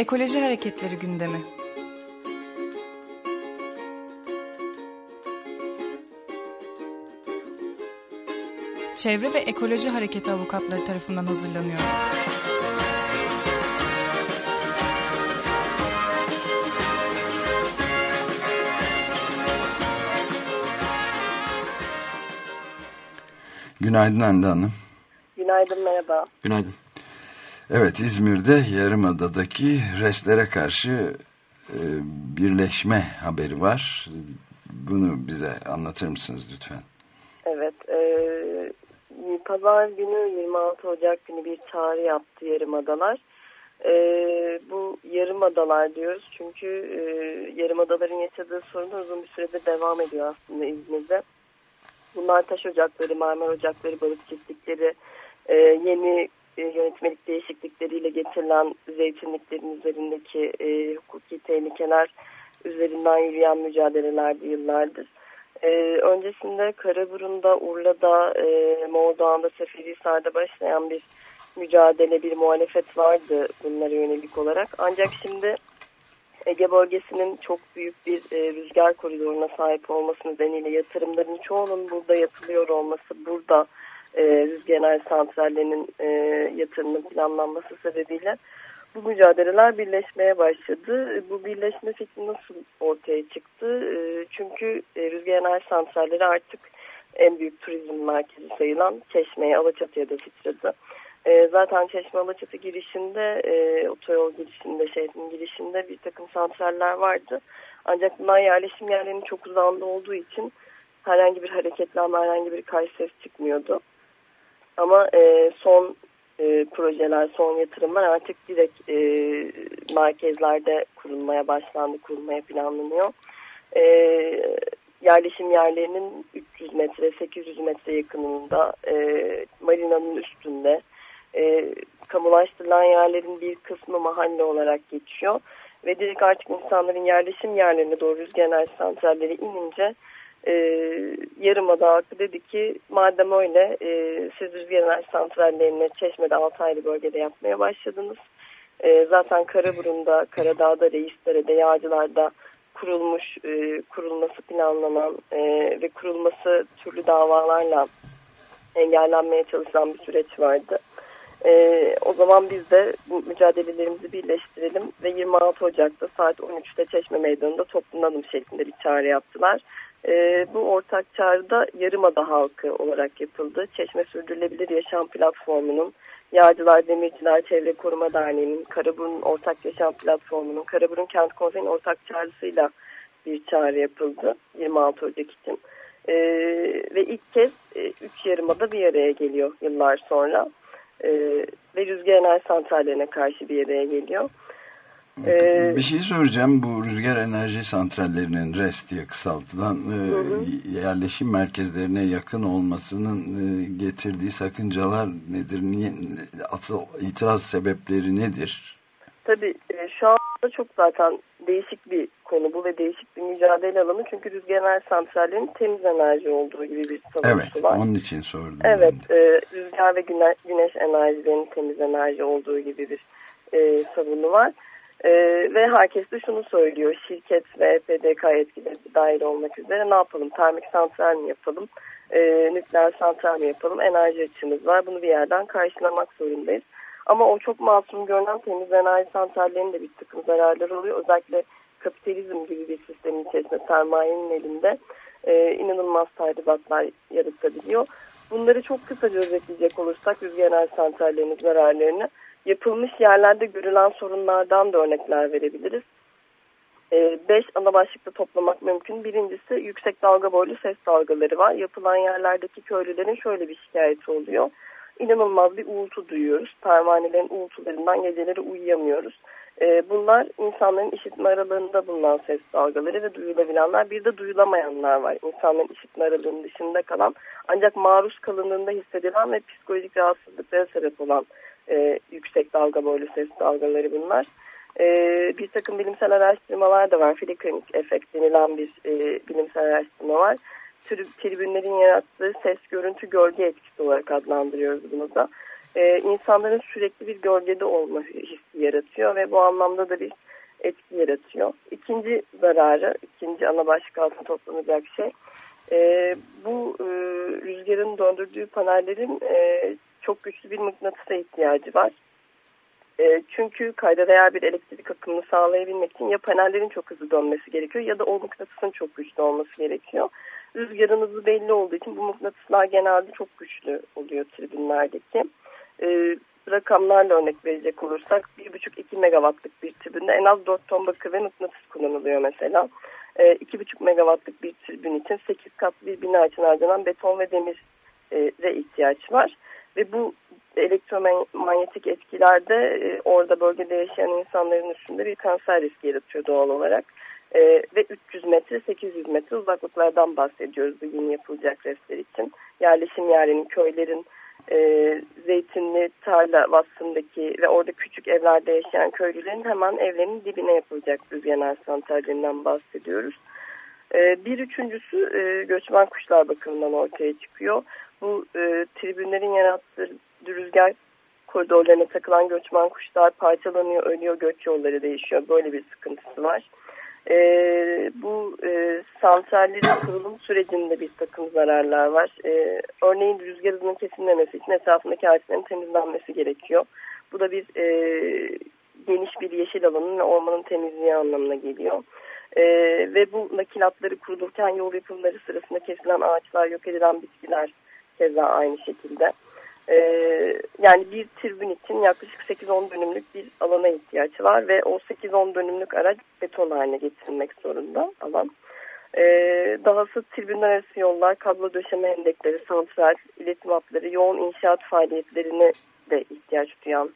Ekoloji Hareketleri gündemi. Çevre ve Ekoloji Hareketi avukatları tarafından hazırlanıyor. Günaydın Hande Hanım. Günaydın, merhaba. Günaydın. Evet, İzmir'de Yarımada'daki restlere karşı e, birleşme haberi var. Bunu bize anlatır mısınız lütfen? Evet, e, pazar günü 26 Ocak günü bir çağrı yaptı Yarımadalar. E, bu Yarımadalar diyoruz çünkü e, Yarımadaların yaşadığı sorun uzun bir sürede devam ediyor aslında İzmir'de. Bunlar taş ocakları, marmer ocakları, balık çiftlikleri, e, yeni e, yönetmelik değişiklikleriyle getirilen zeytinliklerin üzerindeki e, hukuki tehlikeler üzerinden yürüyen mücadelelerdi yıllardır. E, öncesinde Karaburun'da, Urla'da, e, Moğdağ'da, Seferihisar'da başlayan bir mücadele, bir muhalefet vardı bunlara yönelik olarak. Ancak şimdi Ege bölgesinin çok büyük bir e, rüzgar koridoruna sahip olması nedeniyle yatırımların çoğunun burada yapılıyor olması, burada e, rüzgar enerji santrallerinin e, yatırımının planlanması sebebiyle bu mücadeleler birleşmeye başladı. E, bu birleşme fikri nasıl ortaya çıktı? E, çünkü e, rüzgar enerji santralleri artık en büyük turizm merkezi sayılan Çeşme'ye, Alaçatı'ya da sıçradı. E, zaten Çeşme Alaçatı girişinde, e, otoyol girişinde, şehrin girişinde bir takım santraller vardı. Ancak bunlar yerleşim yerlerinin çok uzağında olduğu için herhangi bir hareketlenme, herhangi bir ses çıkmıyordu. Ama e, son e, projeler, son yatırımlar artık direkt e, merkezlerde kurulmaya başlandı, kurulmaya planlanıyor. E, yerleşim yerlerinin 300 metre, 800 metre yakınında, e, marinanın üstünde, e, kamulaştırılan yerlerin bir kısmı mahalle olarak geçiyor. Ve direkt artık insanların yerleşim yerlerine doğru rüzgar enerji santralleri inince e, Yarımada halkı dedi ki madem öyle e, siz rüzgar enerji santrallerini Çeşme'de Altaylı bölgede yapmaya başladınız. E, zaten Karaburun'da, Karadağ'da, Reisdere'de, Yağcılar'da kurulmuş, e, kurulması planlanan e, ve kurulması türlü davalarla engellenmeye çalışılan bir süreç vardı. E, o zaman biz de bu mücadelelerimizi birleştirelim ve 26 Ocak'ta saat 13'te Çeşme Meydanı'nda toplanalım şeklinde bir çağrı yaptılar. E, bu ortak çağrıda Yarımada halkı olarak yapıldı. Çeşme Sürdürülebilir Yaşam Platformu'nun, Yağcılar Demirciler Çevre Koruma Derneği'nin, Karaburun Ortak Yaşam Platformu'nun, Karaburun Kent Konseyi'nin ortak çağrısıyla bir çağrı yapıldı 26 Ocak için. E, ve ilk kez 3 e, üç yarımada bir araya geliyor yıllar sonra. E, ve rüzgar enerji santrallerine karşı bir araya geliyor. Ee, bir şey soracağım. Bu rüzgar enerji santrallerinin RES diye kısaltılan e, hı hı. yerleşim merkezlerine yakın olmasının e, getirdiği sakıncalar nedir? Niye, asıl itiraz sebepleri nedir? Tabii e, şu anda çok zaten değişik bir konu bu ve değişik bir mücadele alanı. Çünkü rüzgar enerji santrallerinin temiz enerji olduğu gibi bir savunusu evet, var. Evet onun için sordum. Evet e, rüzgar ve güneş, güneş enerjilerinin temiz enerji olduğu gibi bir e, savunu var. Ee, ve herkes de şunu söylüyor. Şirket ve PDK etkileri dahil olmak üzere ne yapalım? Termik santral mi yapalım? Ee, nükleer santral mi yapalım? Enerji açığımız var. Bunu bir yerden karşılamak zorundayız. Ama o çok masum görünen temiz enerji santrallerinin de bir takım zararları oluyor. Özellikle kapitalizm gibi bir sistemin içerisinde sermayenin elinde e, inanılmaz tahribatlar yaratabiliyor. Bunları çok kısaca özetleyecek olursak rüzgar enerji santrallerinin zararlarını yapılmış yerlerde görülen sorunlardan da örnekler verebiliriz. Ee, beş ana başlıkta toplamak mümkün. Birincisi yüksek dalga boylu ses dalgaları var. Yapılan yerlerdeki köylülerin şöyle bir şikayeti oluyor. İnanılmaz bir uğultu duyuyoruz. Pervanelerin uğultularından geceleri uyuyamıyoruz. Ee, bunlar insanların işitme aralarında bulunan ses dalgaları ve duyulabilenler. Bir de duyulamayanlar var. İnsanların işitme aralığının dışında kalan ancak maruz kalındığında hissedilen ve psikolojik rahatsızlıklara sebep olan e, yüksek dalga boylu ses dalgaları bunlar. E, bir takım bilimsel araştırmalar da var. Flickering efekt denilen bir e, bilimsel araştırma var. Tribünlerin yarattığı ses, görüntü, gölge etkisi olarak adlandırıyoruz bunu da. e, insanların sürekli bir gölgede olma hissi yaratıyor ve bu anlamda da bir etki yaratıyor. İkinci zararı, ikinci ana başlık altında toplanacak şey e, bu e, rüzgarın döndürdüğü panellerin e, bir mıknatısa ihtiyacı var. E, çünkü kayda değer bir elektrik akımını sağlayabilmek için ya panellerin çok hızlı dönmesi gerekiyor ya da o mıknatısın çok güçlü olması gerekiyor. Rüzgarın hızı belli olduğu için bu mıknatıslar genelde çok güçlü oluyor tribünlerdeki. E, rakamlarla örnek verecek olursak 1,5-2 megawattlık bir tribünde en az 4 ton bakır ve mıknatıs kullanılıyor mesela. E, 2,5 megawattlık bir tribün için 8 katlı bir bina için harcanan beton ve demire ihtiyaç var. Ve bu elektromanyetik etkilerde e, orada bölgede yaşayan insanların üstünde bir kanser riski yaratıyor doğal olarak. E, ve 300 metre 800 metre uzaklıklardan bahsediyoruz bu yeni yapılacak restler için. Yerleşim yerlerinin, köylerin, e, zeytinli tarla vasfındaki ve orada küçük evlerde yaşayan köylülerin hemen evlerinin dibine yapılacak rüzgar santrallerinden bahsediyoruz. E, bir üçüncüsü e, göçmen kuşlar bakımından ortaya çıkıyor. Bu e, tribünlerin yarattığı rüzgar koridorlarına takılan göçmen kuşlar parçalanıyor, ölüyor, göç yolları değişiyor. Böyle bir sıkıntısı var. E, bu e, santrallerin kurulum sürecinde bir takım zararlar var. E, örneğin rüzgar hızının kesilmemesi için etrafındaki ağaçların temizlenmesi gerekiyor. Bu da bir e, geniş bir yeşil alanın ve ormanın temizliği anlamına geliyor. E, ve bu nakilatları kurulurken yol yapımları sırasında kesilen ağaçlar, yok edilen bitkiler keza aynı şekilde. Ee, yani bir tribün için yaklaşık 8-10 dönümlük bir alana ihtiyaç var ve o 8-10 dönümlük araç beton haline getirilmek zorunda alan. Ee, dahası tribünler arası yollar, kablo döşeme endekleri, santral, iletim hatları, yoğun inşaat faaliyetlerine de ihtiyaç duyan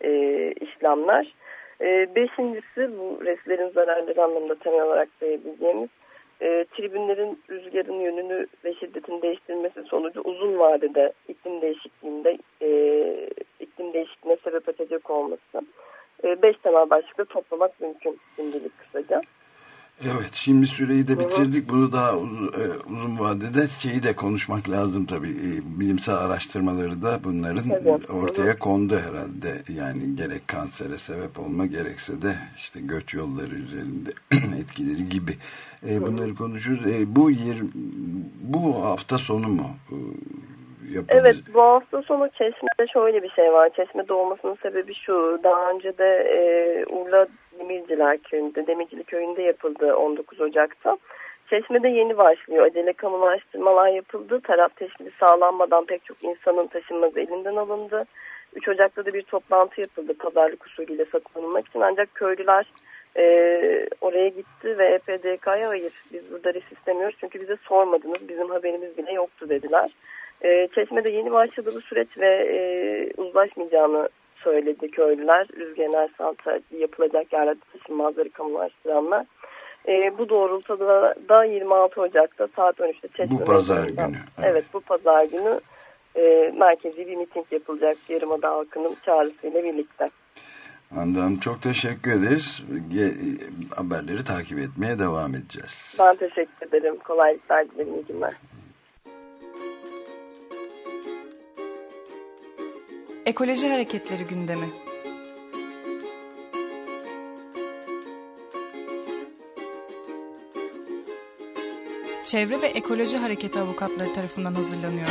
e, işlemler. E, beşincisi bu reslerin zararları anlamında temel olarak sayabileceğimiz e, tribünlerin rüzgarın yönünü ve şiddetini değiştirmesi sonucu uzun vadede iklim değişikliğinde e, iklim değişikliğine sebep açacak olması. E, beş temel başlıkta toplamak mümkün şimdilik kısaca. Evet şimdi süreyi de bitirdik. Bunu daha uzun, e, uzun vadede şeyi de konuşmak lazım tabii. E, bilimsel araştırmaları da bunların evet. ortaya kondu herhalde. Yani gerek kansere sebep olma gerekse de işte göç yolları üzerinde etkileri gibi. E, bunları konuşuruz. Bu yer, bu hafta sonu mu? Yapılacak. Evet bu hafta sonu Çeşme'de şöyle bir şey var. Çeşme'de olmasının sebebi şu. Daha önce de e, Urla Demirciler Köyü'nde, Demircili Köyü'nde yapıldı 19 Ocak'ta. Çeşme'de yeni başlıyor. Acele kamulaştırmalar yapıldı. Taraf teşkili sağlanmadan pek çok insanın taşınması elinden alındı. 3 Ocak'ta da bir toplantı yapıldı pazarlık usulüyle satın için. Ancak köylüler e, oraya gitti ve EPDK'ya hayır biz burada risk istemiyoruz çünkü bize sormadınız bizim haberimiz bile yoktu dediler. E, Çeşme'de yeni başladı bu süreç ve e, uzlaşmayacağını söyledi köylüler. Rüzgar Santral yapılacak yerlerde taşınmazları kamulaştıranlar. E, bu doğrultuda da 26 Ocak'ta saat 13'te Çeşme Bu pazar günü. Evet. evet bu pazar günü e, merkezi bir miting yapılacak Yarımada halkının çağrısıyla birlikte. Hande Hanım çok teşekkür ederiz. Ge haberleri takip etmeye devam edeceğiz. Ben teşekkür ederim. Kolaylıklar dilerim. İyi günler. Ekoloji Hareketleri gündemi. Çevre ve Ekoloji Hareketi avukatları tarafından hazırlanıyor.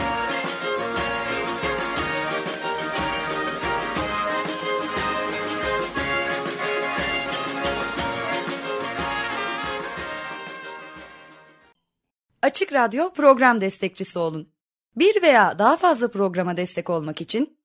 Açık Radyo program destekçisi olun. Bir veya daha fazla programa destek olmak için